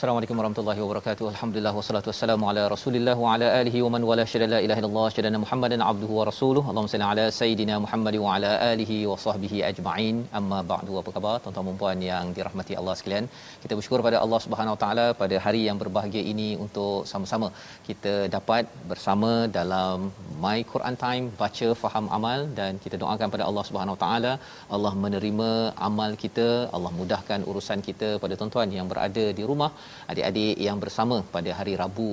Assalamualaikum warahmatullahi wabarakatuh. Alhamdulillah wassalatu wassalamu ala Rasulillah wa ala alihi wa man wala syada la ilaha illallah syada Muhammadan abduhu wa rasuluh. Allahumma salli ala sayidina Muhammad wa ala alihi wa sahbihi ajma'in. Amma ba'du. Apa khabar tuan-tuan dan puan yang dirahmati Allah sekalian? Kita bersyukur pada Allah Subhanahu wa taala pada hari yang berbahagia ini untuk sama-sama kita dapat bersama dalam My Quran Time baca faham amal dan kita doakan pada Allah Subhanahu wa taala Allah menerima amal kita, Allah mudahkan urusan kita pada tuan-tuan yang berada di rumah adik-adik yang bersama pada hari Rabu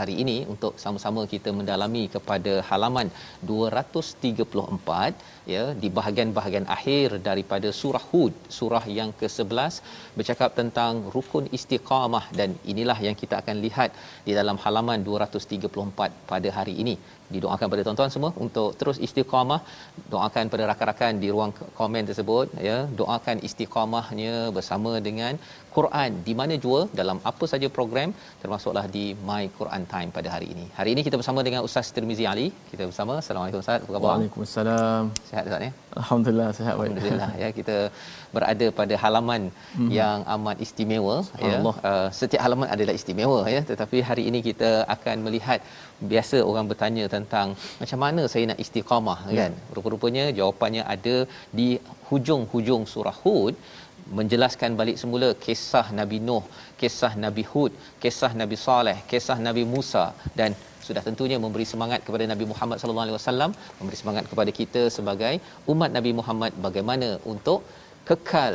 hari ini untuk sama-sama kita mendalami kepada halaman 234 ya di bahagian-bahagian akhir daripada surah Hud surah yang ke-11 bercakap tentang rukun istiqamah. Dan inilah yang kita akan lihat di dalam halaman 234 pada hari ini didoakan pada tuan-tuan semua untuk terus istiqamah doakan pada rakan-rakan di ruang komen tersebut ya doakan istiqamahnya bersama dengan Quran di mana jua dalam apa saja program termasuklah di My Quran Time pada hari ini. Hari ini kita bersama dengan Ustaz Tirmizi Ali. Kita bersama. Assalamualaikum Ustaz. Apa khabar? Waalaikumsalam. Sihat Ustaz ya? Alhamdulillah sihat baik. Alhamdulillah ya kita berada pada halaman hmm. yang amat istimewa ya. Uh, setiap halaman adalah istimewa ya tetapi hari ini kita akan melihat biasa orang bertanya tentang macam mana saya nak istiqamah ya. kan. Rupa-rupanya jawapannya ada di hujung-hujung surah Hud menjelaskan balik semula kisah Nabi Nuh, kisah Nabi Hud, kisah Nabi Saleh, kisah Nabi Musa dan sudah tentunya memberi semangat kepada Nabi Muhammad sallallahu alaihi wasallam, memberi semangat kepada kita sebagai umat Nabi Muhammad bagaimana untuk kekal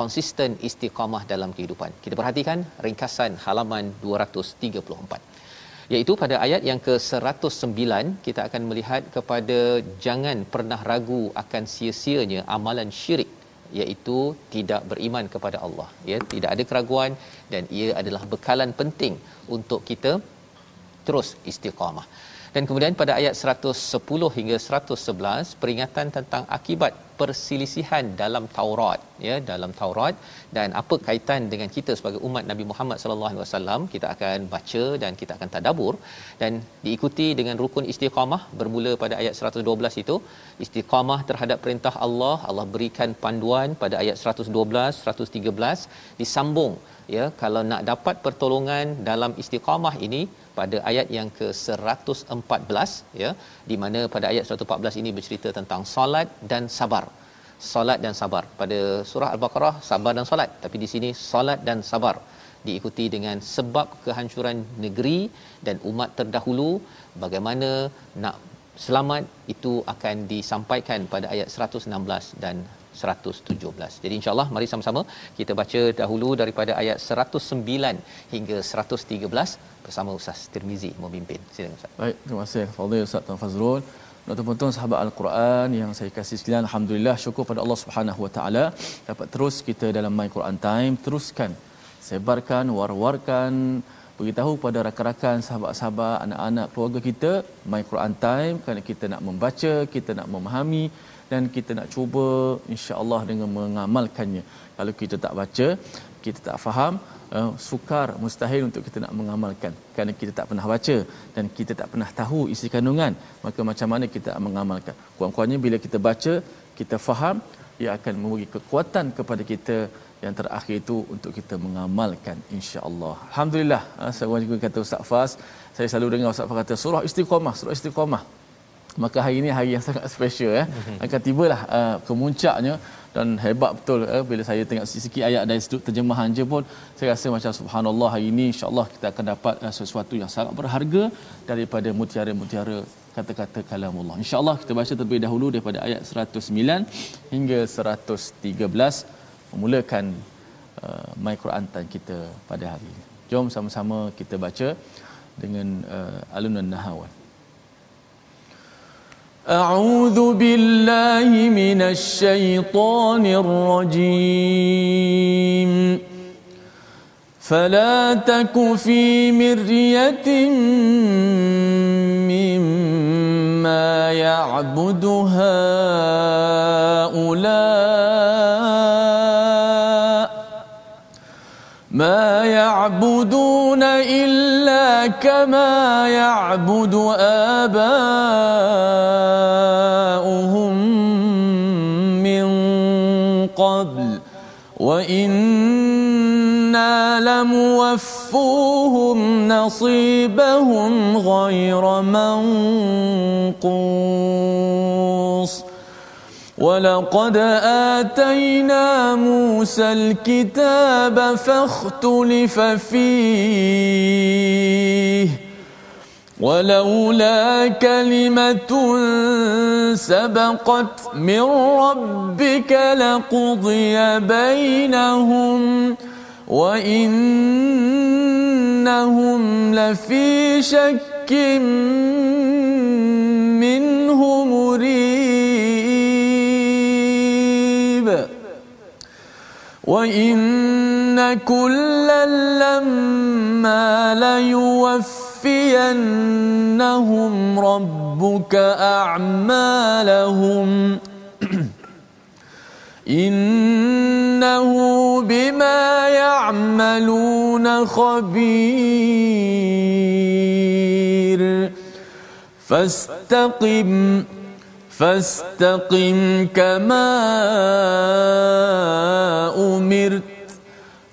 konsisten istiqamah dalam kehidupan. Kita perhatikan ringkasan halaman 234 iaitu pada ayat yang ke-109 kita akan melihat kepada jangan pernah ragu akan sia-sianya amalan syirik iaitu tidak beriman kepada Allah. Ya tidak ada keraguan dan ia adalah bekalan penting untuk kita terus istiqamah dan kemudian pada ayat 110 hingga 111 peringatan tentang akibat perselisihan dalam Taurat ya dalam Taurat. Dan apa kaitan dengan kita sebagai umat Nabi Muhammad sallallahu alaihi wasallam kita akan baca dan kita akan tadabbur. Dan diikuti dengan rukun istiqamah bermula pada ayat 112 itu. Istiqamah terhadap perintah Allah Allah berikan panduan pada ayat 112 113 disambung ya. Kalau nak dapat pertolongan dalam istiqamah ini pada ayat yang ke-114 ya di mana pada ayat 114 ini bercerita tentang solat dan sabar. Solat dan sabar. Pada surah al-baqarah sabar dan solat. Tapi di sini solat dan sabar diikuti dengan sebab kehancuran negeri dan umat terdahulu bagaimana nak selamat itu akan disampaikan pada ayat 116 dan 117. Jadi insya-Allah mari sama-sama kita baca dahulu daripada ayat 109 hingga 113 bersama Ustaz Tirmizi memimpin. Silakan Ustaz. Baik, terima kasih Fadil Ustaz Fazrul. Tuan-tuan sahabat Al-Quran yang saya kasih sekalian, alhamdulillah syukur pada Allah Subhanahu Wa Taala dapat terus kita dalam My Quran Time teruskan sebarkan war-warkan beritahu kepada rakan-rakan sahabat-sahabat anak-anak keluarga kita My Quran Time kerana kita nak membaca kita nak memahami dan kita nak cuba insya-Allah dengan mengamalkannya kalau kita tak baca kita tak faham uh, sukar mustahil untuk kita nak mengamalkan kerana kita tak pernah baca dan kita tak pernah tahu isi kandungan maka macam mana kita mengamalkan kurang-kurangnya bila kita baca kita faham ia akan memberi kekuatan kepada kita yang terakhir itu untuk kita mengamalkan insya-Allah. Alhamdulillah. Ha, saya juga kata Ustaz Fas, saya selalu dengar Ustaz Fas kata surah istiqamah, surah istiqamah. Maka hari ini hari yang sangat special ya. Hmm. Akan tibalah uh, kemuncaknya dan hebat betul eh, bila saya tengok sikit ayat dari sudut terjemahan je pun saya rasa macam subhanallah hari ini insyaallah kita akan dapat uh, sesuatu yang sangat berharga daripada mutiara-mutiara kata-kata kalamullah insyaallah kita baca terlebih dahulu daripada ayat 109 hingga 113 memulakan uh, my Quran time kita pada hari ini jom sama-sama kita baca dengan uh, alunan nahawan أعوذ بالله من الشيطان الرجيم. فلا تك في مرية مما يعبد هؤلاء. ما يعبدون إلا كما يعبد آباؤهم. قبل وإنا لموفوهم نصيبهم غير منقوص. ولقد آتينا موسى الكتاب فاختلف فيه. ولولا كلمة سبقت من ربك لقضي بينهم وإنهم لفي شك منه مريب. وإن كلا لما ليوفينهم ربك أعمالهم. إنه بما يعملون خبير. فاستقم فاستقم كما أمرت.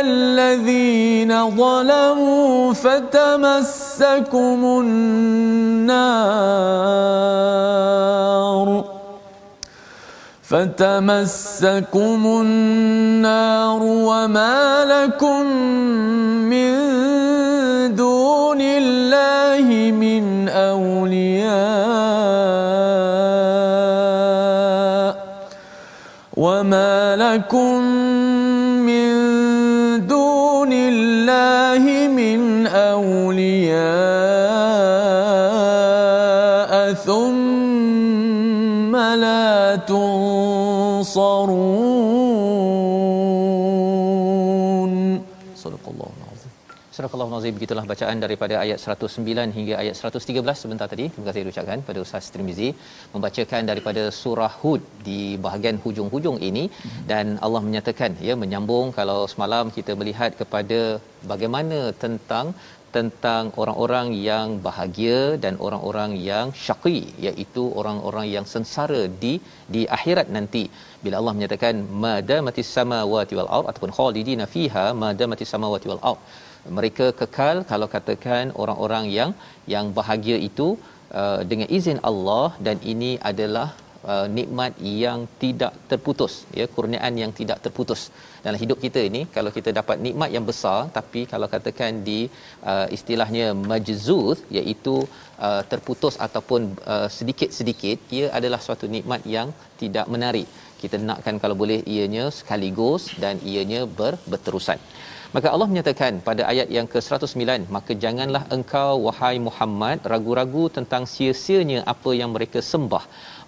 الذين ظلموا فتمسكم النار فتمسكم النار وما لكم من دون الله من أولياء وما لكم الله من أولياء ثم لا تنصرون Surah Al-Nazim begitulah bacaan daripada ayat 109 hingga ayat 113 sebentar tadi. Terima kasih ucapkan pada Ustaz Tirmizi membacakan daripada surah Hud di bahagian hujung-hujung ini. Dan Allah menyatakan ya menyambung kalau semalam kita melihat kepada bagaimana tentang tentang orang-orang yang bahagia dan orang-orang yang syaqi iaitu orang-orang yang sengsara di di akhirat nanti. Bila Allah menyatakan madamatis samawati wal ard ataupun khalidina fiha madamatis samawati wal ard mereka kekal kalau katakan orang-orang yang yang bahagia itu uh, dengan izin Allah dan ini adalah uh, nikmat yang tidak terputus ya kurniaan yang tidak terputus. Dalam hidup kita ini kalau kita dapat nikmat yang besar tapi kalau katakan di uh, istilahnya majzuz iaitu uh, terputus ataupun uh, sedikit-sedikit ia adalah suatu nikmat yang tidak menarik kita nakkan kalau boleh ianya sekaligus dan ianya ber, berterusan Maka Allah menyatakan pada ayat yang ke-109, maka janganlah engkau wahai Muhammad ragu-ragu tentang sia-sianya apa yang mereka sembah.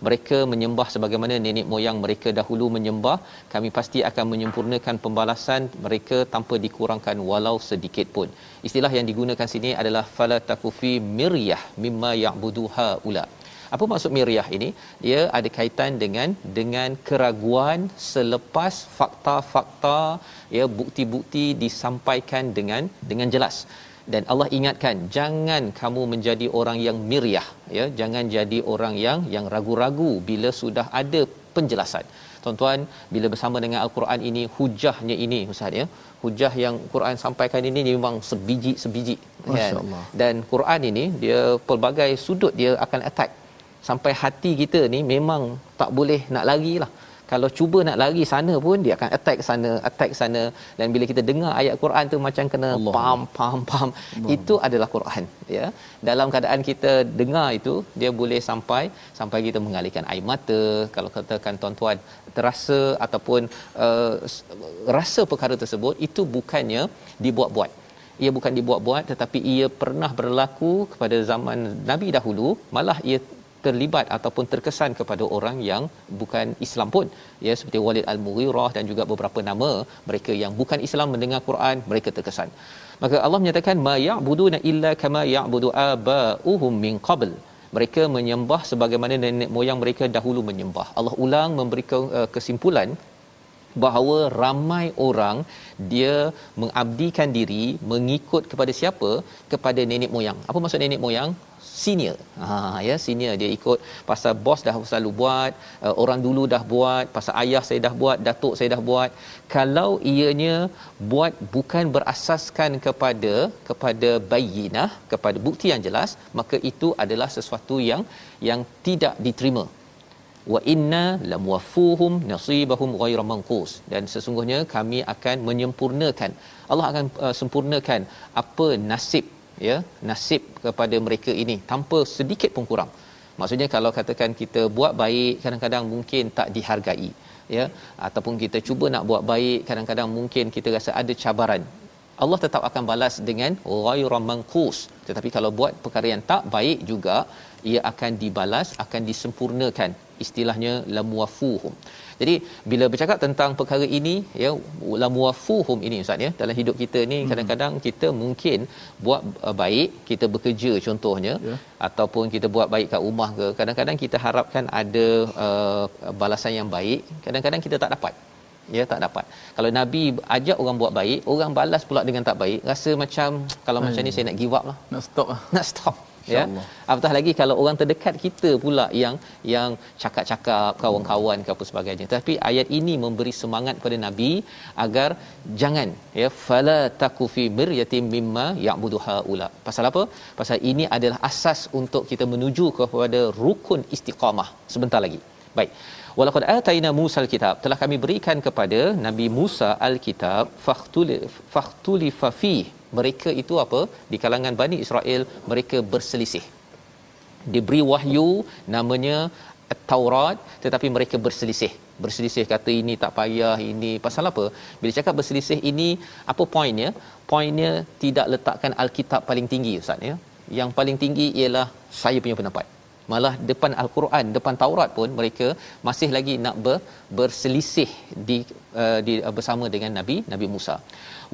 Mereka menyembah sebagaimana nenek moyang mereka dahulu menyembah. Kami pasti akan menyempurnakan pembalasan mereka tanpa dikurangkan walau sedikit pun. Istilah yang digunakan sini adalah fala takufi miryah mimma ya'buduha ula. Apa maksud miryah ini? Dia ada kaitan dengan dengan keraguan selepas fakta-fakta ya bukti-bukti disampaikan dengan dengan jelas. Dan Allah ingatkan jangan kamu menjadi orang yang miryah ya jangan jadi orang yang yang ragu-ragu bila sudah ada penjelasan. Tuan-tuan, bila bersama dengan al-Quran ini hujahnya ini ustaz ya. Hujah yang Quran sampaikan ini memang sebiji-sebiji kan. Dan Quran ini dia pelbagai sudut dia akan attack sampai hati kita ni memang tak boleh nak lari lah. Kalau cuba nak lari sana pun dia akan attack sana attack sana. Dan bila kita dengar ayat Quran tu macam kena Allah. pam pam pam. Allah. itu adalah Quran ya. Dalam keadaan kita dengar itu dia boleh sampai sampai kita mengalihkan air mata. Kalau katakan tuan-tuan terasa ataupun uh, rasa perkara tersebut itu bukannya dibuat-buat. Ia bukan dibuat-buat tetapi ia pernah berlaku kepada zaman nabi dahulu. Malah ia terlibat ataupun terkesan kepada orang yang bukan Islam pun. Ya seperti Walid Al-Mughirah dan juga beberapa nama mereka yang bukan Islam mendengar Quran mereka terkesan. Maka Allah menyatakan ma ya'buduna illa kama ya'budu aba'uhum min qabl. Mereka menyembah sebagaimana nenek moyang mereka dahulu menyembah. Allah ulang memberi uh, kesimpulan bahawa ramai orang dia mengabdikan diri mengikut kepada siapa? Kepada nenek moyang. Apa maksud nenek moyang senior. Ha ya senior dia ikut pasal bos dah selalu buat, uh, orang dulu dah buat, pasal ayah saya dah buat, datuk saya dah buat. Kalau ianya buat bukan berasaskan kepada kepada bayinah, kepada bukti yang jelas, maka itu adalah sesuatu yang yang tidak diterima. Wa inna lamwafuhum nasibahum ghayra manqus dan sesungguhnya kami akan menyempurnakan Allah akan uh, sempurnakan apa nasib ya nasib kepada mereka ini tanpa sedikit pun kurang. Maksudnya kalau katakan kita buat baik kadang-kadang mungkin tak dihargai ya ataupun kita cuba nak buat baik kadang-kadang mungkin kita rasa ada cabaran. Allah tetap akan balas dengan ghairu manqus. Tetapi kalau buat perkara yang tak baik juga ia akan dibalas akan disempurnakan istilahnya lamwafuhum jadi bila bercakap tentang perkara ini ya lamwafuhum ini ustaz ya dalam hidup kita ni hmm. kadang-kadang kita mungkin buat uh, baik kita bekerja contohnya yeah. ataupun kita buat baik kat rumah ke kadang-kadang kita harapkan ada uh, balasan yang baik kadang-kadang kita tak dapat ya tak dapat. Kalau nabi ajak orang buat baik, orang balas pula dengan tak baik, rasa macam kalau Ayy. macam ni saya nak give up lah. Nak stop lah. Nak stop ya. Apatah lagi kalau orang terdekat kita pula yang yang cakap-cakap kawan-kawan ke apa sebagainya. Tapi ayat ini memberi semangat kepada nabi agar jangan ya fala takufi miryatim mimma ya'budu haula. Pasal apa? Pasal ini adalah asas untuk kita menuju kepada rukun istiqamah. Sebentar lagi baik. Walaqad ataina Musa al-kitab. Telah kami berikan kepada Nabi Musa al-kitab fahtuli fahtuli fafi mereka itu apa? Di kalangan Bani Israel mereka berselisih. Diberi wahyu namanya Taurat tetapi mereka berselisih. Berselisih kata ini tak payah ini pasal apa? Bila cakap berselisih ini apa poinnya poinnya tidak letakkan alkitab paling tinggi ustaz ya? Yang paling tinggi ialah saya punya pendapat malah depan al-Quran depan Taurat pun mereka masih lagi nak ber, berselisih di uh, di uh, bersama dengan Nabi Nabi Musa.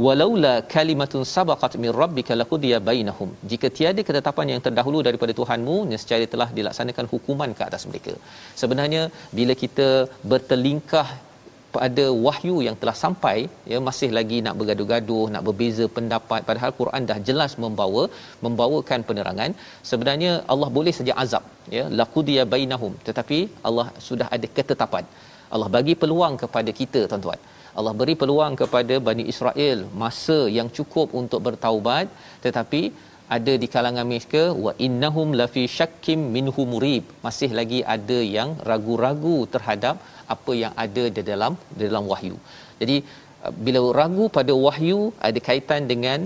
Walaula kalimatun sabaqat min rabbika laqudiya bainahum. Jika tiada ketetapan yang terdahulu daripada Tuhanmu nescaya telah dilaksanakan hukuman ke atas mereka. Sebenarnya bila kita bertelingkah pada wahyu yang telah sampai ya masih lagi nak bergaduh-gaduh nak berbeza pendapat. Padahal Quran dah jelas membawa membawakan penerangan. Sebenarnya Allah boleh saja azab ya laqudiya bainahum. Tetapi Allah sudah ada ketetapan. Allah bagi peluang kepada kita tuan-tuan. Allah beri peluang kepada Bani Israel masa yang cukup untuk bertaubat. Tetapi ada di kalangan mereka wa innahum lafi syakkim minhu murib masih lagi ada yang ragu-ragu terhadap apa yang ada di dalam di dalam wahyu. Jadi uh, bila ragu pada wahyu ada kaitan dengan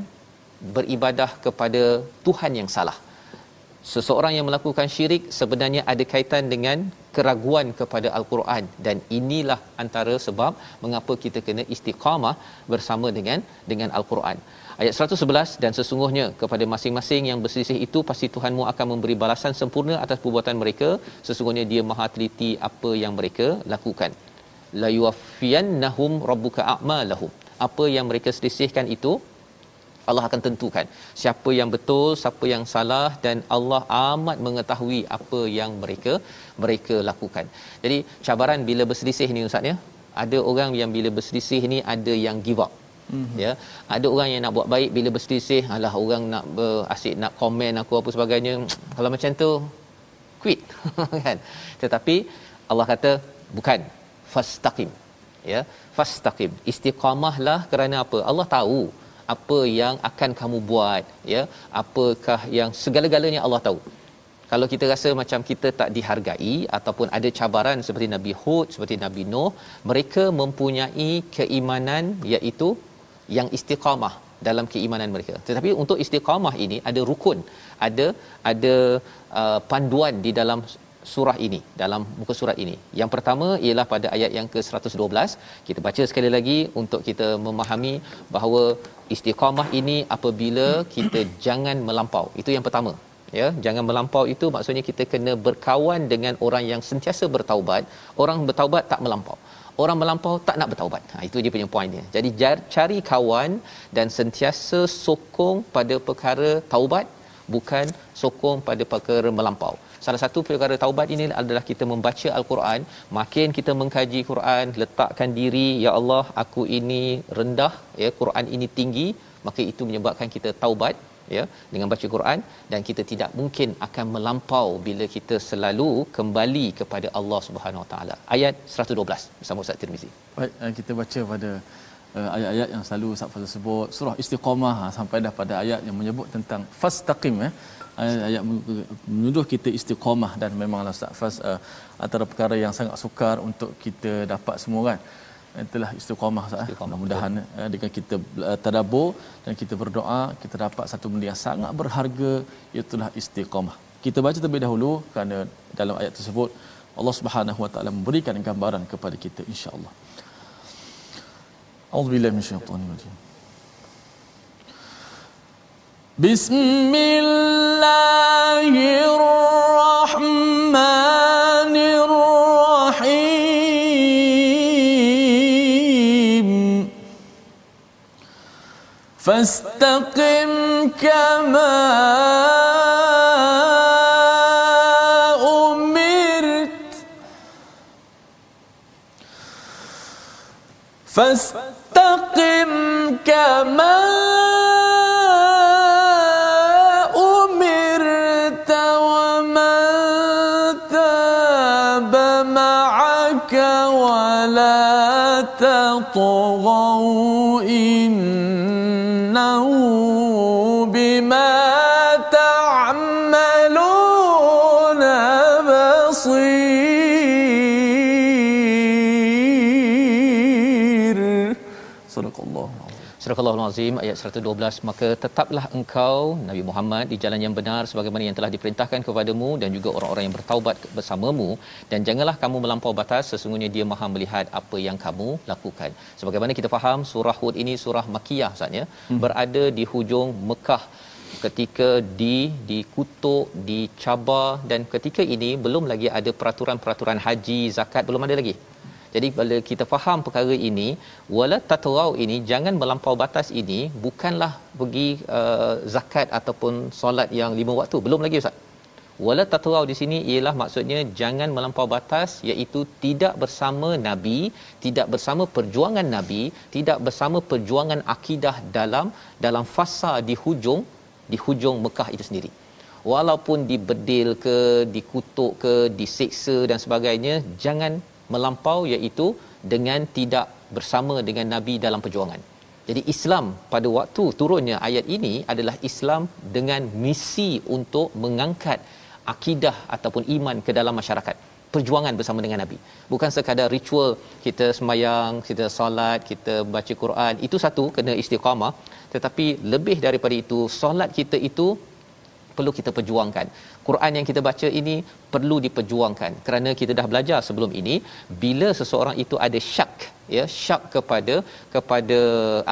beribadah kepada Tuhan yang salah. seseorang yang melakukan syirik sebenarnya ada kaitan dengan keraguan kepada al-Quran dan inilah antara sebab mengapa kita kena istiqamah bersama dengan dengan al-Quran. Ayat 111 dan sesungguhnya kepada masing-masing yang berselisih itu pasti Tuhanmu akan memberi balasan sempurna atas perbuatan mereka. Sesungguhnya dia Maha teliti apa yang mereka lakukan. La yuwaffiyannahum rabbuka a'malahum. Apa yang mereka selisihkan itu Allah akan tentukan. Siapa yang betul siapa yang salah dan Allah amat mengetahui apa yang mereka mereka lakukan. Jadi cabaran bila berselisih ni ustaz ya? Ada orang yang bila berselisih ni ada yang give up Mm-hmm. ya. Ada orang yang nak buat baik bila berselisih alah orang nak asyik nak komen aku apa sebagainya. Kalau macam tu quit. Kan? Tetapi Allah kata bukan. Fastaqim. Ya. Fastaqim. Istiqamahlah kerana apa? Allah tahu apa yang akan kamu buat ya. Apakah yang segala-galanya Allah tahu. Kalau kita rasa macam kita tak dihargai ataupun ada cabaran seperti Nabi Hud seperti Nabi Nuh mereka mempunyai keimanan iaitu yang istiqamah dalam keimanan mereka tetapi untuk istiqamah ini ada rukun ada ada uh, panduan di dalam surah ini dalam muka surat ini. Yang pertama ialah pada ayat yang ke-112. Kita baca sekali lagi untuk kita memahami bahawa istiqamah ini apabila kita jangan melampau. Itu yang pertama. Ya, jangan melampau itu maksudnya kita kena berkawan dengan orang yang sentiasa bertaubat. Orang bertaubat tak melampau. Orang melampau tak nak bertaubat. Ha, itu dia punya poinnya. Jadi cari kawan dan sentiasa sokong pada perkara taubat bukan sokong pada perkara melampau salah satu perkara taubat ini adalah kita membaca al-Quran makin kita mengkaji Quran letakkan diri ya Allah aku ini rendah ya Quran ini tinggi maka itu menyebabkan kita taubat ya dengan baca Quran dan kita tidak mungkin akan melampau bila kita selalu kembali kepada Allah Subhanahu Wa Taala. Ayat 112 bersama Ustaz Tirmizi. Baik eh, kita baca pada uh, ayat-ayat yang selalu Ustaz Fazal sebut. Surah istiqamah ha, sampai dah pada ayat yang menyebut tentang fastaqim ya ayat menuduh kita istiqamah dan memanglah Ustaz Fas uh, antara perkara yang sangat sukar untuk kita dapat semua kan itulah istiqamah Ustaz eh. mudah-mudahan uh, dengan kita uh, tadabbur dan kita berdoa kita dapat satu benda yang sangat berharga itulah istiqamah kita baca terlebih dahulu kerana dalam ayat tersebut Allah Subhanahu Wa Taala memberikan gambaran kepada kita insya-Allah. A'udzubillahi minasyaitonir rajim. فاستقم كما أمرت. فاستقم كما Surah Al-Azim ayat 112 maka tetaplah engkau Nabi Muhammad di jalan yang benar sebagaimana yang telah diperintahkan kepadamu dan juga orang-orang yang bertaubat bersamamu. Dan janganlah kamu melampau batas sesungguhnya dia Maha melihat apa yang kamu lakukan. Sebagaimana kita faham surah Hud ini surah Makkiyah saatnya hmm. berada di hujung Mekah. Ketika di dikutuk dicabar dan ketika ini belum lagi ada peraturan-peraturan haji zakat belum ada lagi jadi bila kita faham perkara ini, wala tatrau ini jangan melampau batas ini bukanlah pergi uh, zakat ataupun solat yang lima waktu. Belum lagi ustaz. Wala tatrau di sini ialah maksudnya jangan melampau batas iaitu tidak bersama nabi, tidak bersama perjuangan nabi, tidak bersama perjuangan akidah dalam dalam fasa di hujung di hujung Mekah itu sendiri. Walaupun dibedil ke, dikutuk ke, diseksa dan sebagainya, jangan melampau iaitu dengan tidak bersama dengan nabi dalam perjuangan. Jadi Islam pada waktu turunnya ayat ini adalah Islam dengan misi untuk mengangkat akidah ataupun iman ke dalam masyarakat. Perjuangan bersama dengan nabi. Bukan sekadar ritual kita sembahyang, kita solat, kita baca Quran, itu satu kena istiqamah, tetapi lebih daripada itu solat kita itu perlu kita perjuangkan. Quran yang kita baca ini perlu diperjuangkan kerana kita dah belajar sebelum ini bila seseorang itu ada syak ya syak kepada kepada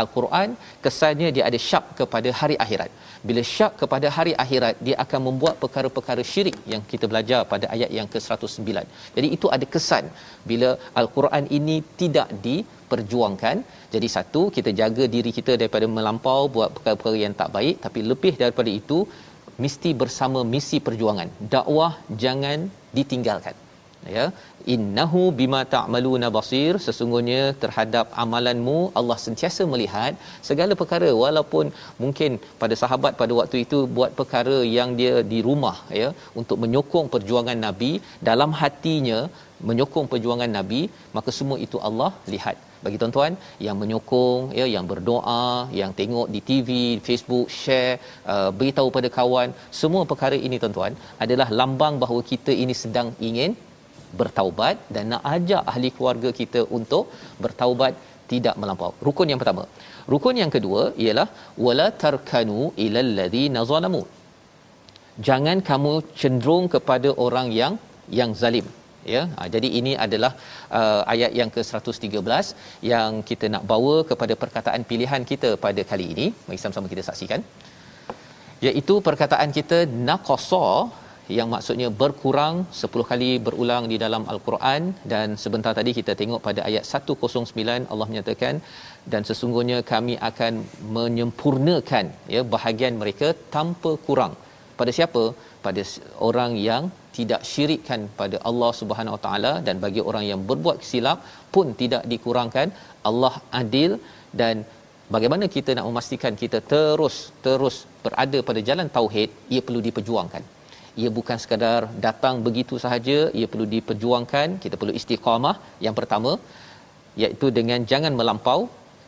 al-Quran kesannya dia ada syak kepada hari akhirat. Bila syak kepada hari akhirat dia akan membuat perkara-perkara syirik yang kita belajar pada ayat yang ke-109. Jadi itu ada kesan bila al-Quran ini tidak diperjuangkan. Jadi satu kita jaga diri kita daripada melampau buat perkara-perkara yang tak baik tapi lebih daripada itu mesti bersama misi perjuangan. Dakwah jangan ditinggalkan ya. Innahu bima ta'maluna basir. Sesungguhnya terhadap amalanmu Allah sentiasa melihat segala perkara. Walaupun mungkin pada sahabat pada waktu itu buat perkara yang dia di rumah ya untuk menyokong perjuangan nabi dalam hatinya menyokong perjuangan nabi maka semua itu Allah lihat. Bagi tuan-tuan yang menyokong ya yang berdoa yang tengok di TV Facebook share uh, beritahu pada kawan semua perkara ini tuan-tuan adalah lambang bahawa kita ini sedang ingin bertaubat dan nak ajak ahli keluarga kita untuk bertaubat tidak melampau. Rukun yang pertama. Rukun yang kedua ialah wala tarkanu ilal ladzina zalamu. Jangan kamu cenderung kepada orang yang yang zalim. Ya, ha, jadi ini adalah uh, ayat yang ke-113 yang kita nak bawa kepada perkataan pilihan kita pada kali ini. Mari sama-sama kita saksikan. Iaitu perkataan kita naqasa yang maksudnya berkurang 10 kali berulang di dalam al-Quran. Dan sebentar tadi kita tengok pada ayat 109 Allah menyatakan dan sesungguhnya kami akan menyempurnakan ya bahagian mereka tanpa kurang. Pada siapa? Pada orang yang tidak syirikkan pada Allah Subhanahu Wa Taala. Dan bagi orang yang berbuat silap pun tidak dikurangkan Allah adil. Dan bagaimana kita nak memastikan kita terus terus berada pada jalan tauhid ia perlu diperjuangkan ia bukan sekadar datang begitu sahaja ia perlu diperjuangkan kita perlu istiqamah yang pertama iaitu dengan jangan melampau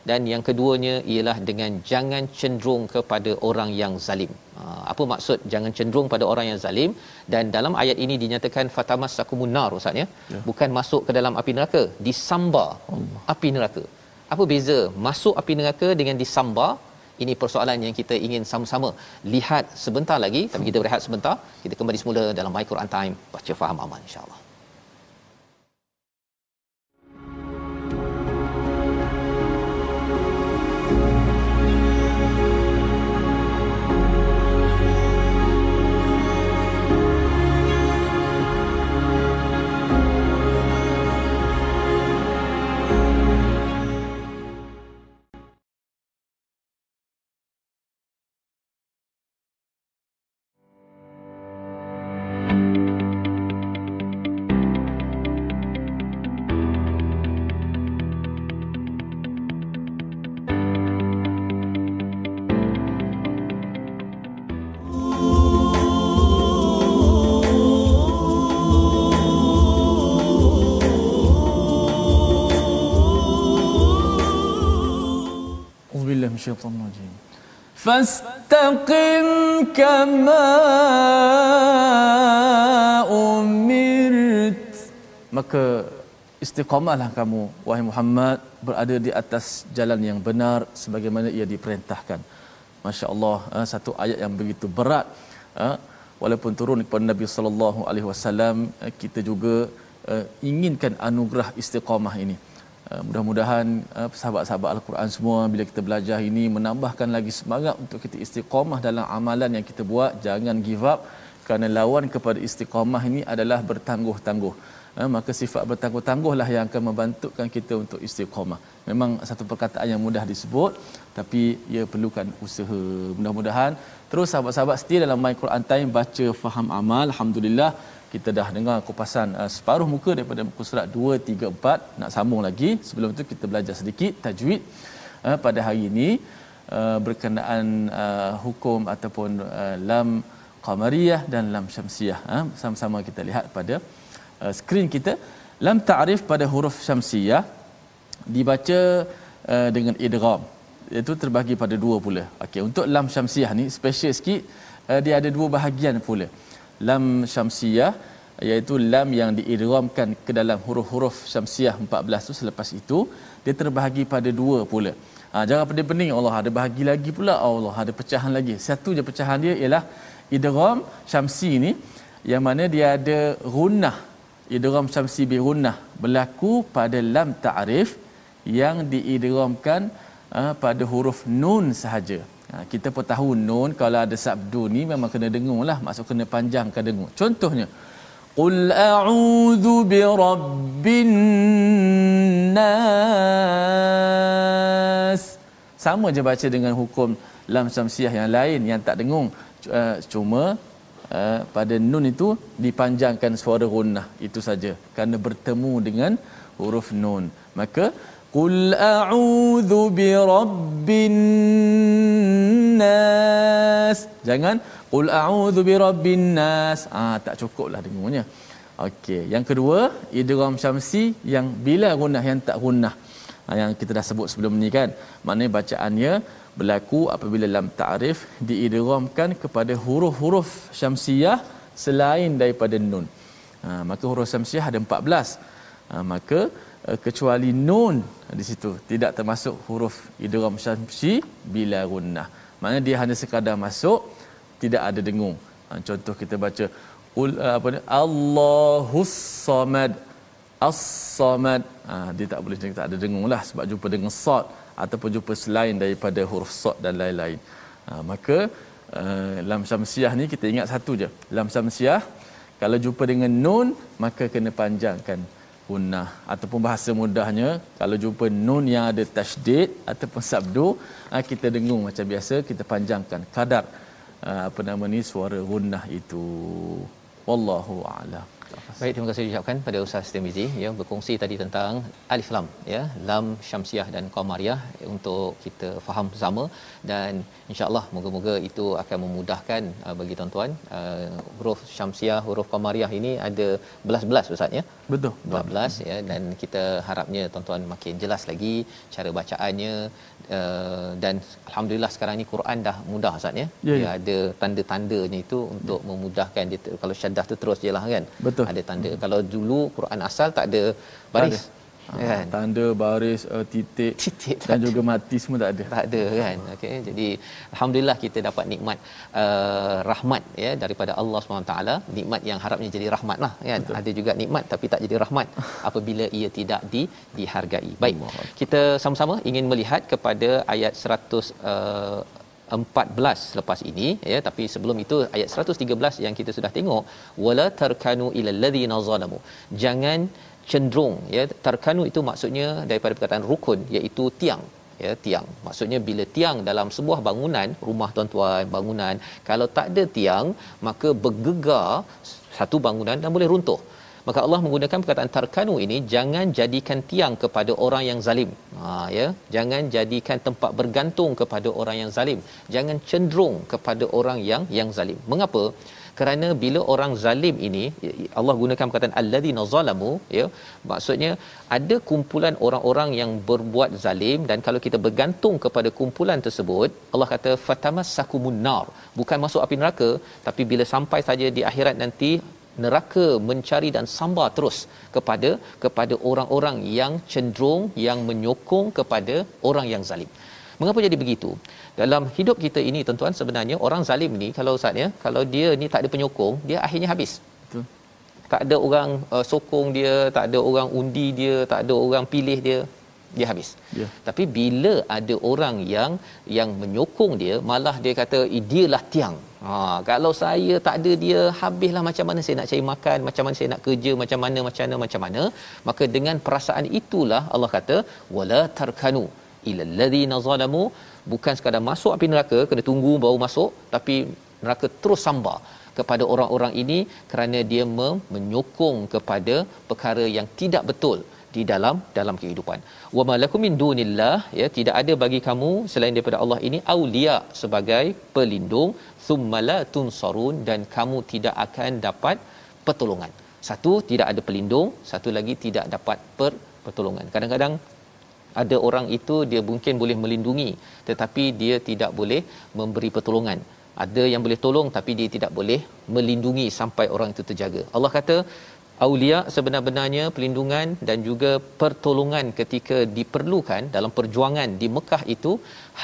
dan yang keduanya ialah dengan jangan cenderung kepada orang yang zalim. Ha, apa maksud jangan cenderung pada orang yang zalim dan dalam ayat ini dinyatakan fatamas sakumunar ustaz ya. ya. Bukan masuk ke dalam api neraka, disambar Allah. api neraka. Apa beza masuk api neraka dengan disambar? Ini persoalan yang kita ingin sama-sama lihat sebentar lagi. Tapi kita berehat sebentar. Kita kembali semula dalam My Quran Time. Baca faham aman insya-Allah. فاستقم كما أمرت maka istiqamahlah kamu wahai Muhammad berada di atas jalan yang benar sebagaimana ia diperintahkan masya-Allah eh, satu ayat yang begitu berat eh, walaupun turun kepada Nabi sallallahu alaihi wasallam eh, kita juga inginkan anugerah istiqamah ini Uh, mudah-mudahan uh, sahabat-sahabat Al-Quran semua bila kita belajar ini menambahkan lagi semangat untuk kita istiqamah dalam amalan yang kita buat. Jangan give up kerana lawan kepada istiqamah ini adalah bertangguh-tangguh. Uh, maka sifat bertangguh-tangguhlah yang akan membantukan kita untuk istiqamah memang satu perkataan yang mudah disebut tapi ia perlukan usaha. Mudah-mudahan terus sahabat-sahabat setia dalam My Quran Time baca faham amal. Alhamdulillah kita dah dengar kupasan uh, separuh muka daripada muka surat 2 3 4 nak sambung lagi sebelum itu kita belajar sedikit tajwid uh, pada hari ini uh, berkenaan uh, hukum ataupun uh, lam qamariyah dan lam syamsiyah. Uh, sama-sama kita lihat pada uh, skrin kita. Lam ta'rif pada huruf syamsiyah dibaca uh, dengan idgham. Iaitu terbahagi pada dua pula. Okey untuk lam syamsiyah ni special sikit uh, dia ada dua bahagian pula lam syamsiyah iaitu lam yang diidghamkan ke dalam huruf-huruf syamsiyah 14 tu selepas itu dia terbahagi pada dua pula. Ha, jangan pening-pening Allah ada bahagi lagi pula Allah ada pecahan lagi. Satu je pecahan dia ialah idgham syamsi ni yang mana dia ada gunnah idgham syamsi bi gunnah berlaku pada lam ta'rif yang diidghamkan uh, pada huruf nun sahaja Ha, kita pun tahu nun kalau ada sabdu ni memang kena dengung lah. Maksud kena panjangkan dengung. Contohnya. Qul a'udhu bi rabbin nas. Sama je baca dengan hukum lam samsiah yang lain yang tak dengung. Uh, cuma uh, pada nun itu dipanjangkan suara gunnah. Itu saja. Kerana bertemu dengan huruf nun. Maka A'udzu bi rabbin nas. Jangan a'udzu bi rabbin nas. Ah tak cukuplah dengarnya. Okey, yang kedua idgham syamsi yang bila gunnah yang tak gunnah. Ah, yang kita dah sebut sebelum ni kan. Maknanya bacaannya berlaku apabila lam ta'rif diidghamkan kepada huruf-huruf syamsiah selain daripada nun. Ha, maka huruf syamsiah ada 14. Ha, maka uh, kecuali nun di situ. Tidak termasuk huruf idgham syamsi bila gunnah. Maknanya dia hanya sekadar masuk tidak ada dengung. Ha, contoh kita baca ul uh, apa ni? Allahus samad as-samad ha, dia tak boleh tak ada dengung lah sebab jumpa dengan sad ataupun jumpa selain daripada huruf sad dan lain-lain. Ha, maka uh, lam syamsiah ni kita ingat satu je. Lam syamsiah kalau jumpa dengan nun maka kena panjangkan gunnah ataupun bahasa mudahnya. Kalau jumpa nun yang ada tasydid ataupun sabdu ah, kita dengung macam biasa kita panjangkan kadar ah, apa nama ni suara gunnah itu. Wallahu a'lam Baik, terima kasih diucapkan pada Ustaz Tirmizi ya berkongsi tadi tentang alif lam ya, lam syamsiah dan qamariyah untuk kita faham bersama dan insya-Allah moga-moga itu akan memudahkan uh, bagi tuan-tuan uh, huruf syamsiah, huruf qamariyah ini ada belas-belas Ustaz ya. Betul. Belas ya dan kita harapnya tuan-tuan makin jelas lagi cara bacaannya uh, dan alhamdulillah sekarang ni Quran dah mudah Ustaz ya. ya, ya. Dia ada tanda-tandanya itu untuk ya. memudahkan dia kalau syaddah tu terus jelah kan. Betul. Ada tanda. Hmm. kalau dulu Quran asal tak ada baris. Tak ada. kan? Tanda baris uh, titik, titik dan juga mati semua tak ada. Tak ada kan? Okey jadi alhamdulillah kita dapat nikmat uh, rahmat ya daripada Allah SWT nikmat yang harapnya jadi rahmat lah kan? Betul. ada juga nikmat tapi tak jadi rahmat apabila ia tidak di dihargai. Baik Allah. kita sama-sama ingin melihat kepada ayat 100 uh, 14 lepas ini ya tapi sebelum itu ayat 113 yang kita sudah tengok wala tarkanu ilal ladzina zalamu. Jangan cenderung ya tarkanu itu maksudnya daripada perkataan rukun iaitu tiang ya tiang. Maksudnya bila tiang dalam sebuah bangunan rumah tuan-tuan bangunan kalau tak ada tiang maka bergegar satu bangunan dan boleh runtuh maka Allah menggunakan perkataan tarkanu ini jangan jadikan tiang kepada orang yang zalim. Ha ya. Jangan jadikan tempat bergantung kepada orang yang zalim. Jangan cenderung kepada orang yang yang zalim. Mengapa? Kerana bila orang zalim ini Allah gunakan perkataan alladzina zalamu ya. Maksudnya ada kumpulan orang-orang yang berbuat zalim dan kalau kita bergantung kepada kumpulan tersebut Allah kata fatamassakumun nar. Bukan masuk api neraka tapi bila sampai saja di akhirat nanti neraka mencari dan sambar terus kepada kepada orang-orang yang cenderung yang menyokong kepada orang yang zalim. Mengapa jadi begitu? Dalam hidup kita ini tuan-tuan sebenarnya orang zalim ni kalau ustaz ya, kalau dia ni tak ada penyokong, dia akhirnya habis. Betul. Tak ada orang uh, sokong dia, tak ada orang undi dia, tak ada orang pilih dia, dia habis. Yeah. Tapi bila ada orang yang yang menyokong dia, malah dia kata dialah tiang. Ha, kalau saya tak ada dia, habislah macam mana saya nak cari makan, macam mana saya nak kerja, macam mana macam mana macam mana. Maka dengan perasaan itulah Allah kata wala tarkanu ilal ladzina zalamu bukan sekadar masuk api neraka kena tunggu baru masuk tapi neraka terus sambar kepada orang-orang ini kerana dia menyokong kepada perkara yang tidak betul di dalam dalam kehidupan. Wa malakum min dunillah ya tidak ada bagi kamu selain daripada Allah ini aulia sebagai pelindung thummala tunsarun dan kamu tidak akan dapat pertolongan. Satu tidak ada pelindung, satu lagi tidak dapat per, pertolongan. Kadang-kadang ada orang itu dia mungkin boleh melindungi tetapi dia tidak boleh memberi pertolongan. Ada yang boleh tolong tapi dia tidak boleh melindungi sampai orang itu terjaga. Allah kata aulia sebenar-benarnya perlindungan dan juga pertolongan ketika diperlukan dalam perjuangan di Mekah itu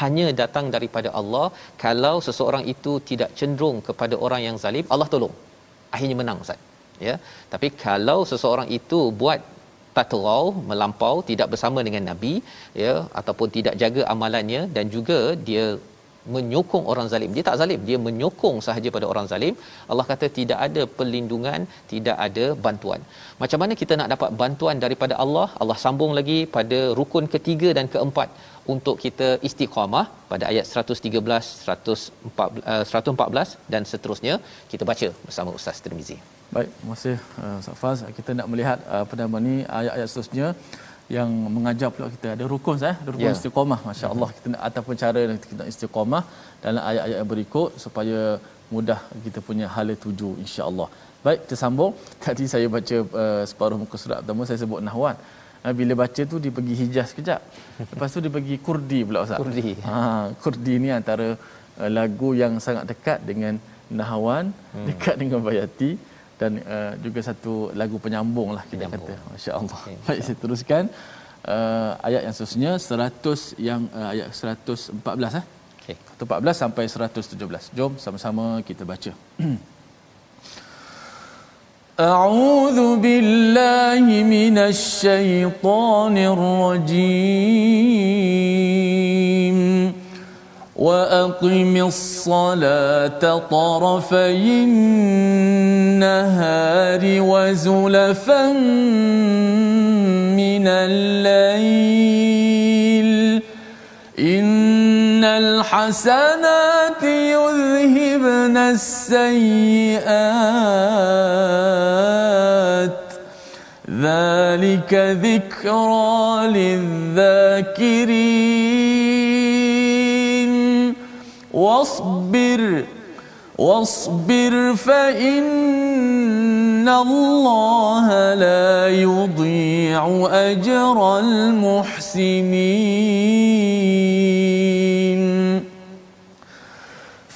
hanya datang daripada Allah. Kalau seseorang itu tidak cenderung kepada orang yang zalim Allah tolong. Akhirnya menang ustaz. Ya? Tapi kalau seseorang itu buat tatrau melampau tidak bersama dengan nabi ya ataupun tidak jaga amalannya dan juga dia menyokong orang zalim. Dia tak zalim, dia menyokong sahaja pada orang zalim. Allah kata tidak ada perlindungan, tidak ada bantuan. Macam mana kita nak dapat bantuan daripada Allah? Allah sambung lagi pada rukun ketiga dan keempat untuk kita istiqamah pada ayat 113, 114, 114 dan seterusnya. Kita baca bersama Ustaz Tirmizi. Baik, kasih uh, Ustaz Faz. Kita nak melihat uh, pada ni ayat-ayat seterusnya yang mengajar pula kita ada rukun saya ada rukun yeah. istiqamah masya-Allah kita nak ataupun cara kita nak istiqamah dalam ayat-ayat yang berikut supaya mudah kita punya hala tuju insya-Allah. Baik, kita sambung. Tadi saya baca uh, separuh muka surat pertama saya sebut nahwan. Uh, bila baca tu dia pergi Hijaz sekejap. Lepas tu dia pergi Kurdi pula Ustaz. Kurdi. Ha, Kurdi ni antara uh, lagu yang sangat dekat dengan Nahwan, hmm. dekat dengan Bayati dan uh, juga satu lagu penyambung lah kita penyambung. kata masya-Allah. Okay, Baik saya teruskan uh, ayat yang seterusnya 100 yang uh, ayat 114 eh. Okey. 114 sampai 117. Jom sama-sama kita baca. أعوذ بالله من الشيطان الرجيم وأقم الصلاة طرفي النهار وزلفا من الليل. إن الحسنات يذهبن السيئات. ذلك ذكرى للذاكرين. واصبر واصبر فإن الله لا يضيع أجر المحسنين.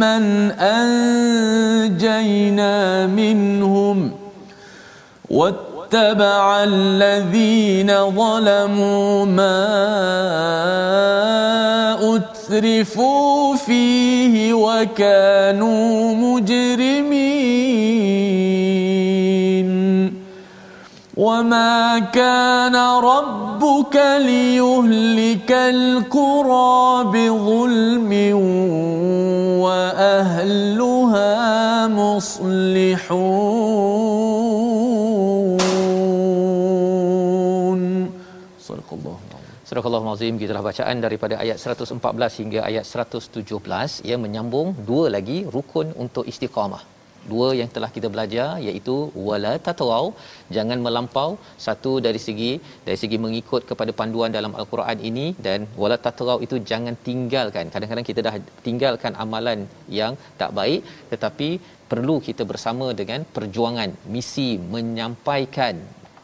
ممن أنجينا منهم واتبع الذين ظلموا ما أترفوا فيه وكانوا مجرمين وما كان ربك ليهلك القرى بظلم وأهلها مصلحون Surah Al-Azim gitulah bacaan daripada ayat 114 hingga ayat 117 yang menyambung dua lagi rukun untuk istiqamah. Dua yang telah kita belajar iaitu wala tatawau jangan melampau satu dari segi dari segi mengikut kepada panduan dalam al-Quran ini dan wala tatawau itu jangan tinggalkan. Kadang-kadang kita dah tinggalkan amalan yang tak baik tetapi perlu kita bersama dengan perjuangan misi menyampaikan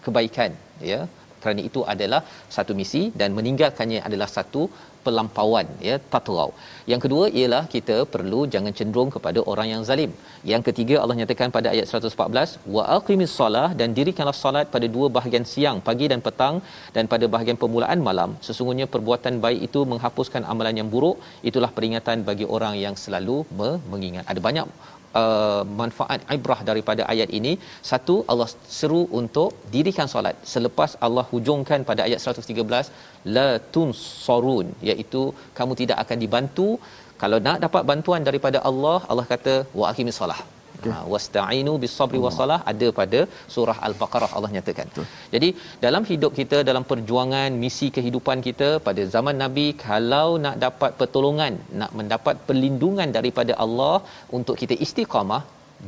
kebaikan ya kerana itu adalah satu misi dan meninggalkannya adalah satu pelampauan ya tatrau. Yang kedua ialah kita perlu jangan cenderung kepada orang yang zalim. Yang ketiga Allah nyatakan pada ayat 114 wa aqimis solah dan dirikanlah solat pada dua bahagian siang pagi dan petang dan pada bahagian permulaan malam. Sesungguhnya perbuatan baik itu menghapuskan amalan yang buruk. Itulah peringatan bagi orang yang selalu mengingat. Ada banyak uh, manfaat ibrah daripada ayat ini satu Allah seru untuk dirikan solat selepas Allah hujungkan pada ayat 113 la tunsarun iaitu kamu tidak akan dibantu kalau nak dapat bantuan daripada Allah Allah kata wa aqimis solah Okay. Ha, wasta'inu bis-sabri was-salah ada pada surah Al-Baqarah Allah nyatakan. Betul. Jadi dalam hidup kita dalam perjuangan misi kehidupan kita pada zaman Nabi kalau nak dapat pertolongan, nak mendapat perlindungan daripada Allah untuk kita istiqamah,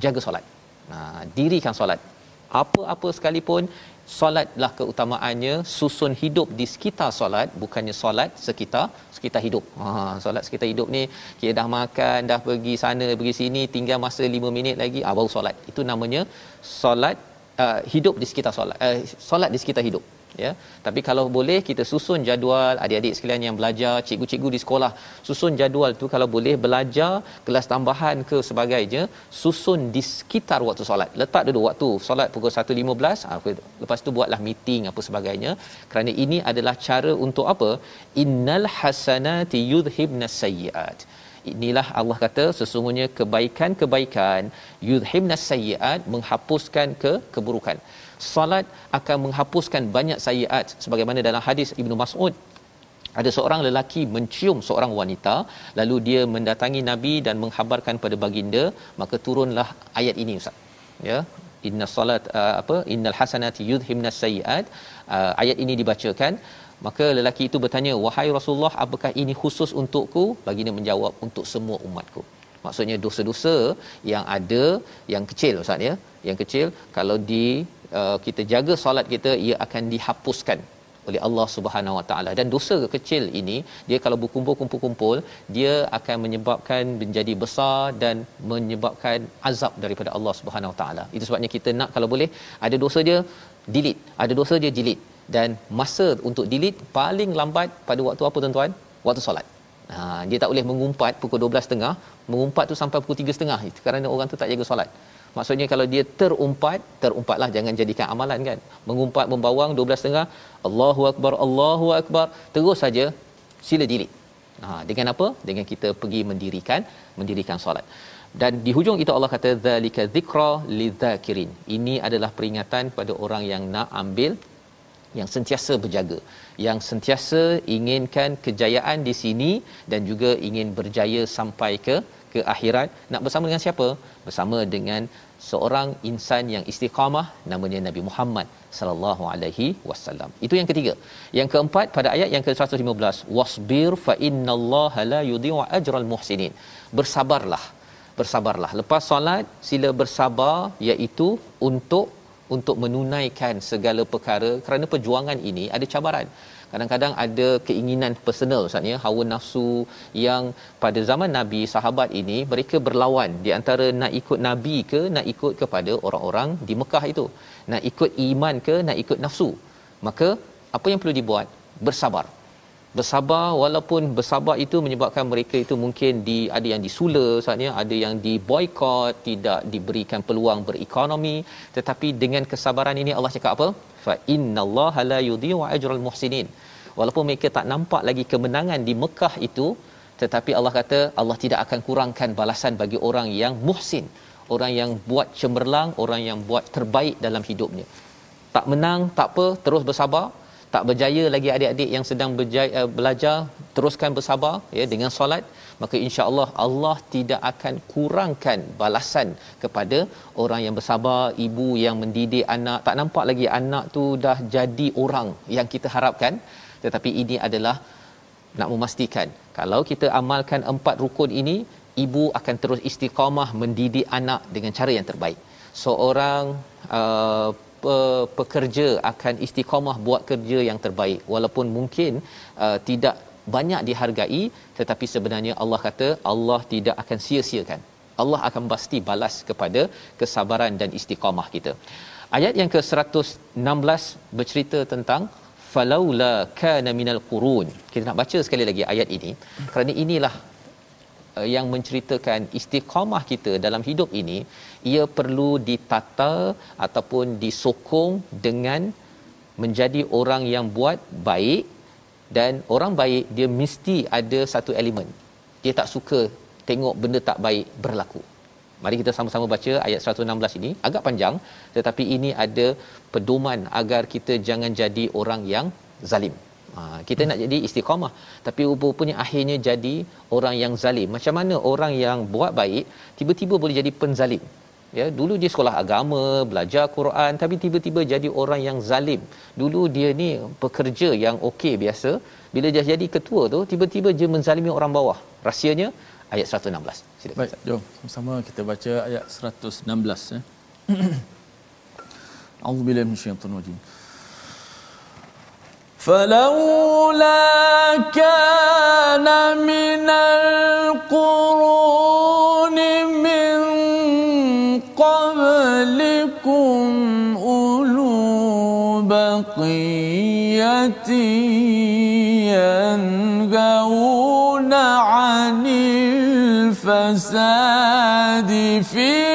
jaga solat. Ha, dirikan solat. apa-apa sekalipun solatlah keutamaannya susun hidup di sekitar solat bukannya solat sekitar sekitar hidup. Ha solat sekitar hidup ni kita dah makan dah pergi sana pergi sini tinggal masa 5 minit lagi ah baru solat. Itu namanya solat uh, hidup di sekitar solat uh, solat di sekitar hidup ya. Tapi kalau boleh kita susun jadual adik-adik sekalian yang belajar cikgu-cikgu di sekolah susun jadual tu kalau boleh belajar kelas tambahan ke sebagainya susun di sekitar waktu solat. Letak dulu waktu solat pukul 1.15 ha, lepas tu buatlah meeting apa sebagainya. Kerana ini adalah cara untuk apa? Innal hasanati yudhibnas sayyiat. Inilah Allah kata sesungguhnya kebaikan-kebaikan yudhibnas sayyiat menghapuskan ke keburukan salat akan menghapuskan banyak sayiat sebagaimana dalam hadis Ibnu Mas'ud. Ada seorang lelaki mencium seorang wanita lalu dia mendatangi nabi dan menghabarkan pada baginda maka turunlah ayat ini ustaz. Ya inna salat uh, apa innal hasanati yudhhibnas sayiat. Uh, ayat ini dibacakan maka lelaki itu bertanya wahai rasulullah apakah ini khusus untukku? Baginda menjawab untuk semua umatku. Maksudnya dosa-dosa yang ada yang kecil ustaz ya. Yang kecil kalau di uh, kita jaga solat kita ia akan dihapuskan oleh Allah Subhanahu Wa Taala. Dan dosa kecil ini dia kalau berkumpul-kumpul-kumpul dia akan menyebabkan menjadi besar dan menyebabkan azab daripada Allah Subhanahu Wa Taala. Itu sebabnya kita nak kalau boleh ada dosa dia delete. Ada dosa dia delete. Dan masa untuk delete paling lambat pada waktu apa tuan-tuan? Waktu solat. Ha dia tak boleh mengumpat pukul 12.30 mengumpat tu sampai pukul 3.30 itu kerana orang tu tak jaga solat Maksudnya kalau dia terumpat, terumpatlah jangan jadikan amalan kan. Mengumpat membawang 12.30, Allahu akbar, Allahu akbar, terus saja sila diri. Ha, dengan apa? Dengan kita pergi mendirikan mendirikan solat. Dan di hujung itu Allah kata zalika dzikra lidzakirin. Ini adalah peringatan pada orang yang nak ambil yang sentiasa berjaga, yang sentiasa inginkan kejayaan di sini dan juga ingin berjaya sampai ke ke akhirat nak bersama dengan siapa bersama dengan seorang insan yang istiqamah namanya Nabi Muhammad sallallahu alaihi wasallam. Itu yang ketiga. Yang keempat pada ayat yang ke-115 wasbir fa innallaha la yudhi'u ajral muhsinin. Bersabarlah. Bersabarlah. Lepas solat sila bersabar iaitu untuk untuk menunaikan segala perkara kerana perjuangan ini ada cabaran kadang-kadang ada keinginan personal ustaz ya hawa nafsu yang pada zaman nabi sahabat ini mereka berlawan. Di antara nak ikut nabi ke nak ikut kepada orang-orang di Mekah itu. Nak ikut iman ke nak ikut nafsu. Maka apa yang perlu dibuat? Bersabar bersabar walaupun bersabar itu menyebabkan mereka itu mungkin di ada yang disula saatnya ada yang diboikot tidak diberikan peluang berekonomi. Tetapi dengan kesabaran ini Allah cakap apa? Fa innallaha la yudhi'u ajral muhsinin. Walaupun mereka tak nampak lagi kemenangan di Mekah itu tetapi Allah kata Allah tidak akan kurangkan balasan bagi orang yang muhsin orang yang buat cemerlang orang yang buat terbaik dalam hidupnya. Tak menang tak apa terus bersabar tak berjaya lagi adik-adik yang sedang berjaya, uh, belajar teruskan bersabar ya dengan solat maka insya-Allah Allah tidak akan kurangkan balasan kepada orang yang bersabar ibu yang mendidik anak. Tak nampak lagi anak tu dah jadi orang yang kita harapkan tetapi ini adalah nak memastikan kalau kita amalkan empat rukun ini ibu akan terus istiqamah mendidik anak dengan cara yang terbaik. Seorang uh, pekerja akan istiqamah buat kerja yang terbaik. Walaupun mungkin uh, tidak banyak dihargai tetapi sebenarnya Allah kata Allah tidak akan sia-siakan. Allah akan pasti balas kepada kesabaran dan istiqamah kita. Ayat yang ke-116 bercerita tentang falaula kana minal qurun. Kita nak baca sekali lagi ayat ini. Kerana inilah yang menceritakan istiqamah kita dalam hidup ini ia perlu ditata ataupun disokong dengan menjadi orang yang buat baik dan orang baik dia mesti ada satu elemen dia tak suka tengok benda tak baik berlaku. Mari kita sama-sama baca ayat 116 ini. Agak panjang tetapi ini ada pedoman agar kita jangan jadi orang yang zalim Ha, kita hmm. nak jadi istiqamah tapi rupanya akhirnya jadi orang yang zalim. Macam mana orang yang buat baik tiba-tiba boleh jadi penzalim? Ya, dulu dia sekolah agama, belajar Quran tapi tiba-tiba jadi orang yang zalim. Dulu dia ni pekerja yang okey biasa, bila dia jadi ketua tu tiba-tiba dia menzalimi orang bawah. Rahsianya ayat 116. Silakan. Baik, jom sama-sama kita baca ayat 116 ya. A'udzubillahi minasyaitonir rajim. فلولا كان من القرون من قبلكم أولو بقية ينهون عن الفساد في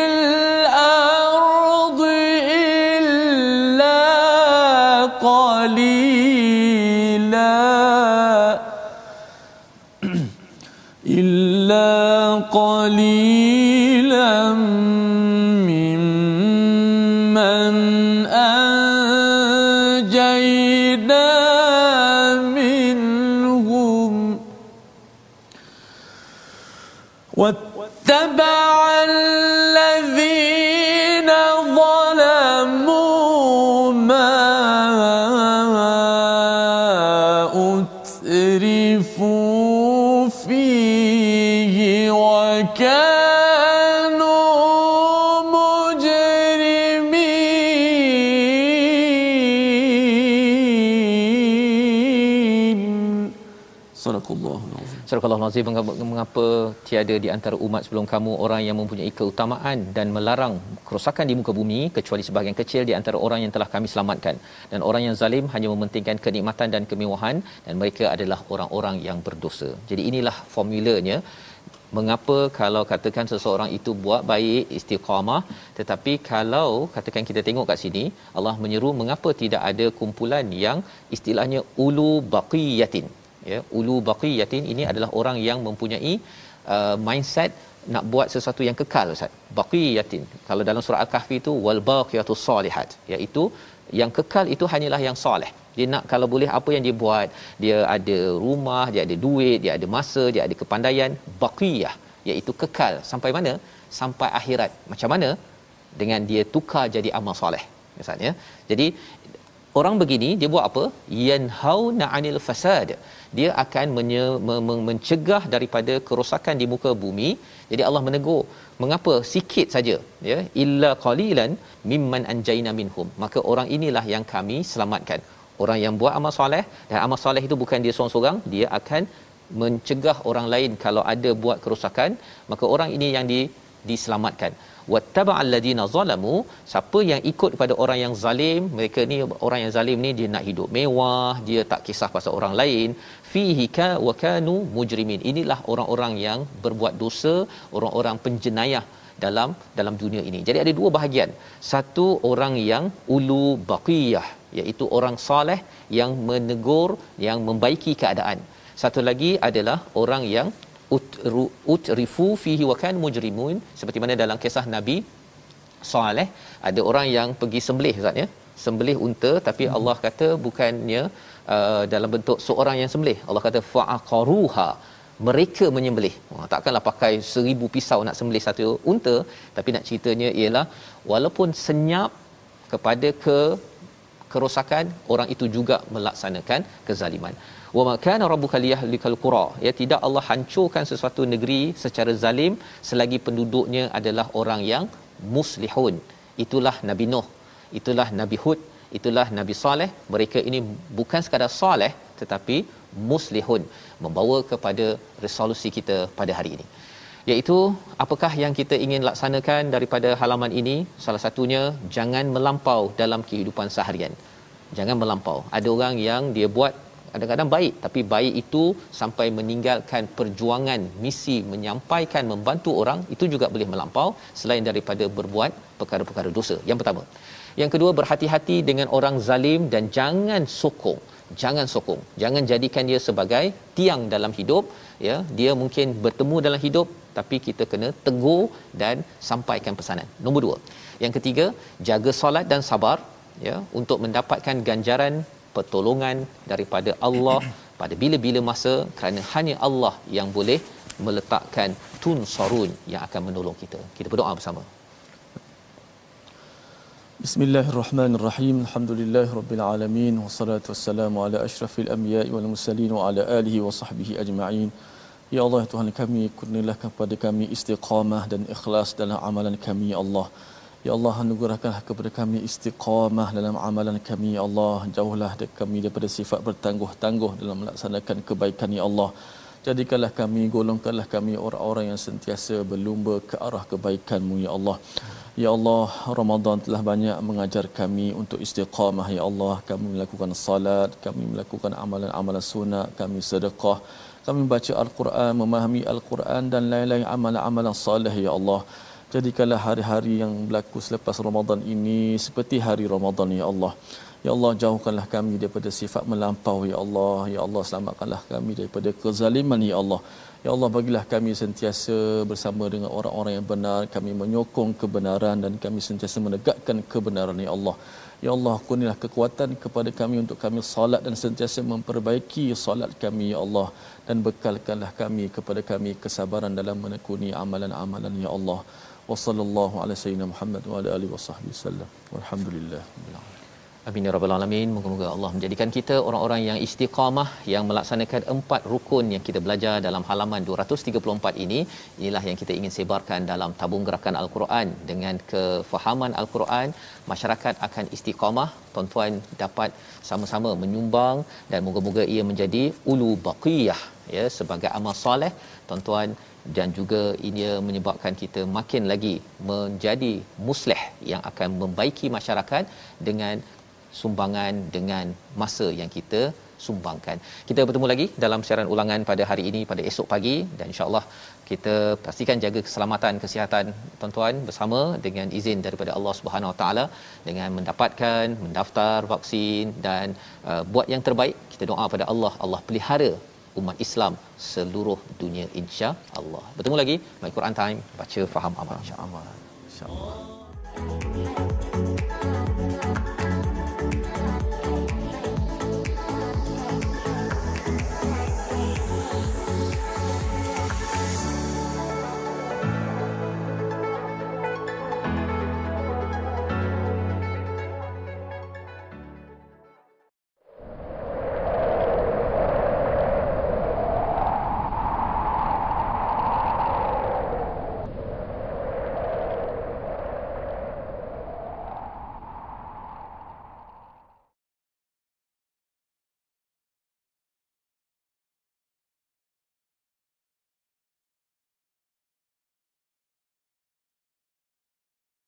Al-Nazim mengapa tiada di antara umat sebelum kamu orang yang mempunyai keutamaan dan melarang kerosakan di muka bumi kecuali sebahagian kecil di antara orang yang telah kami selamatkan. Dan orang yang zalim hanya mementingkan kenikmatan dan kemewahan dan mereka adalah orang-orang yang berdosa. Jadi inilah formulanya. Mengapa kalau katakan seseorang itu buat baik istiqamah tetapi kalau katakan kita tengok kat sini Allah menyeru mengapa tidak ada kumpulan yang istilahnya ulu baqiyatin ya ulu baqiyatin ini adalah orang yang mempunyai uh, mindset nak buat sesuatu yang kekal ustaz. Baqiyatin. Kalau dalam surah al-kahfi itu wal baqiyatus solihat iaitu yang kekal itu hanyalah yang soleh. Dia nak kalau boleh apa yang dia buat? Dia ada rumah dia ada duit dia ada masa dia ada kepandaian. Baqiyah iaitu kekal. Sampai mana? Sampai akhirat. Macam mana? Dengan dia tukar jadi amal soleh misalnya jadi orang begini dia buat apa? Yanhauna anil fasad. Dia akan menye, men- mencegah daripada kerosakan di muka bumi. Jadi Allah menegur mengapa? Sikit saja ya. Illa qalilan mimman anjayna minhum. Maka orang inilah yang kami selamatkan. Orang yang buat amal soleh dan amal soleh itu bukan dia seorang-seorang dia akan mencegah orang lain kalau ada buat kerosakan maka orang ini yang di diselamatkan wattaba alladhina zalamu siapa yang ikut kepada orang yang zalim mereka ni orang yang zalim ni dia nak hidup mewah dia tak kisah pasal orang lain fihi ka wa kanu mujrimin inilah orang-orang yang berbuat dosa orang-orang penjenayah dalam dalam dunia ini. Jadi ada dua bahagian. Satu orang yang ulu baqiyah iaitu orang soleh yang menegur yang membaiki keadaan. Satu lagi adalah orang yang utrifu fihi wa kan mujrimun seperti mana dalam kisah Nabi Saleh ada orang yang pergi sembelih ustaz ya. Sembelih unta tapi hmm. Allah kata bukannya uh, dalam bentuk seorang yang sembelih. Allah kata fa'aqaruha. Mereka menyembelih. Wah, takkanlah pakai seribu pisau nak sembelih satu unta tapi nak ceritanya ialah walaupun senyap kepada ke kerosakan orang itu juga melaksanakan kezaliman wa ma kana rabbuka liyahlikal qura. Ya tidak Allah hancurkan sesuatu negeri secara zalim selagi penduduknya adalah orang yang muslihun. Itulah nabi nuh itulah nabi hud itulah nabi saleh. Mereka ini bukan sekadar soleh tetapi muslihun membawa kepada resolusi kita pada hari ini. Iaitu apakah yang kita ingin laksanakan daripada halaman ini? Salah satunya jangan melampau dalam kehidupan seharian. Jangan melampau. Ada orang yang dia buat kadang-kadang baik tapi baik itu sampai meninggalkan perjuangan misi menyampaikan membantu orang itu juga boleh melampau selain daripada berbuat perkara-perkara dosa. Yang pertama. Yang kedua berhati-hati dengan orang zalim dan jangan sokong. Jangan sokong. Jangan jadikan dia sebagai tiang dalam hidup ya. Dia mungkin bertemu dalam hidup tapi kita kena tegur dan sampaikan pesanan. Nombor dua. Yang ketiga jaga solat dan sabar ya untuk mendapatkan ganjaran pertolongan daripada Allah pada bila-bila masa kerana hanya Allah yang boleh meletakkan tun sarun yang akan menolong kita. Kita berdoa bersama. Bismillahirrahmanirrahim. Alhamdulillahirabbil alamin wassalatu wassalamu ala asyrafil anbiya'i wal mursalin wa ala alihi wa sahbihi ajma'in. Ya Allah Tuhan kami kurnialah kepada kami istiqamah dan ikhlas dalam amalan kami ya Allah. Ya Allah anugerahkanlah kepada kami istiqamah dalam amalan kami ya Allah jauhlah kami daripada sifat bertangguh-tangguh dalam melaksanakan kebaikan ya Allah jadikanlah kami golongkanlah kami orang-orang yang sentiasa berlumba ke arah kebaikan-Mu ya Allah Ya Allah, Ramadan telah banyak mengajar kami untuk istiqamah ya Allah. Kami melakukan salat, kami melakukan amalan-amalan sunat, kami sedekah, kami membaca Al-Quran, memahami Al-Quran dan lain-lain amalan-amalan salih ya Allah. Jadikanlah hari-hari yang berlaku selepas Ramadan ini seperti hari Ramadan ya Allah. Ya Allah jauhkanlah kami daripada sifat melampau ya Allah. Ya Allah selamatkanlah kami daripada kezaliman ya Allah. Ya Allah bagilah kami sentiasa bersama dengan orang-orang yang benar, kami menyokong kebenaran dan kami sentiasa menegakkan kebenaran ya Allah. Ya Allah kunilah kekuatan kepada kami untuk kami salat dan sentiasa memperbaiki salat kami ya Allah dan bekalkanlah kami kepada kami kesabaran dalam menekuni amalan-amalan ya Allah. Wa sallallahu ala sayyidina Muhammad wa ala alihi wa sahbihi sallam. Walhamdulillah. Amin ya rabbal alamin. Moga-moga Allah menjadikan kita orang-orang yang istiqamah yang melaksanakan empat rukun yang kita belajar dalam halaman 234 ini. Inilah yang kita ingin sebarkan dalam tabung gerakan Al-Quran dengan kefahaman Al-Quran, masyarakat akan istiqamah. Tuan-tuan dapat sama-sama menyumbang dan moga-moga ia menjadi ulu baqiyah ya sebagai amal soleh. Tuan-tuan dan juga ini menyebabkan kita makin lagi menjadi muslih yang akan membaiki masyarakat dengan sumbangan dengan masa yang kita sumbangkan. Kita bertemu lagi dalam siaran ulangan pada hari ini pada esok pagi dan insya-Allah kita pastikan jaga keselamatan kesihatan tuan-tuan bersama dengan izin daripada Allah Subhanahu Wa Taala dengan mendapatkan mendaftar vaksin dan uh, buat yang terbaik. Kita doa pada Allah Allah pelihara umat Islam seluruh dunia insya-Allah. Bertemu lagi My Quran Time baca faham amal insya-Allah. Insya-Allah.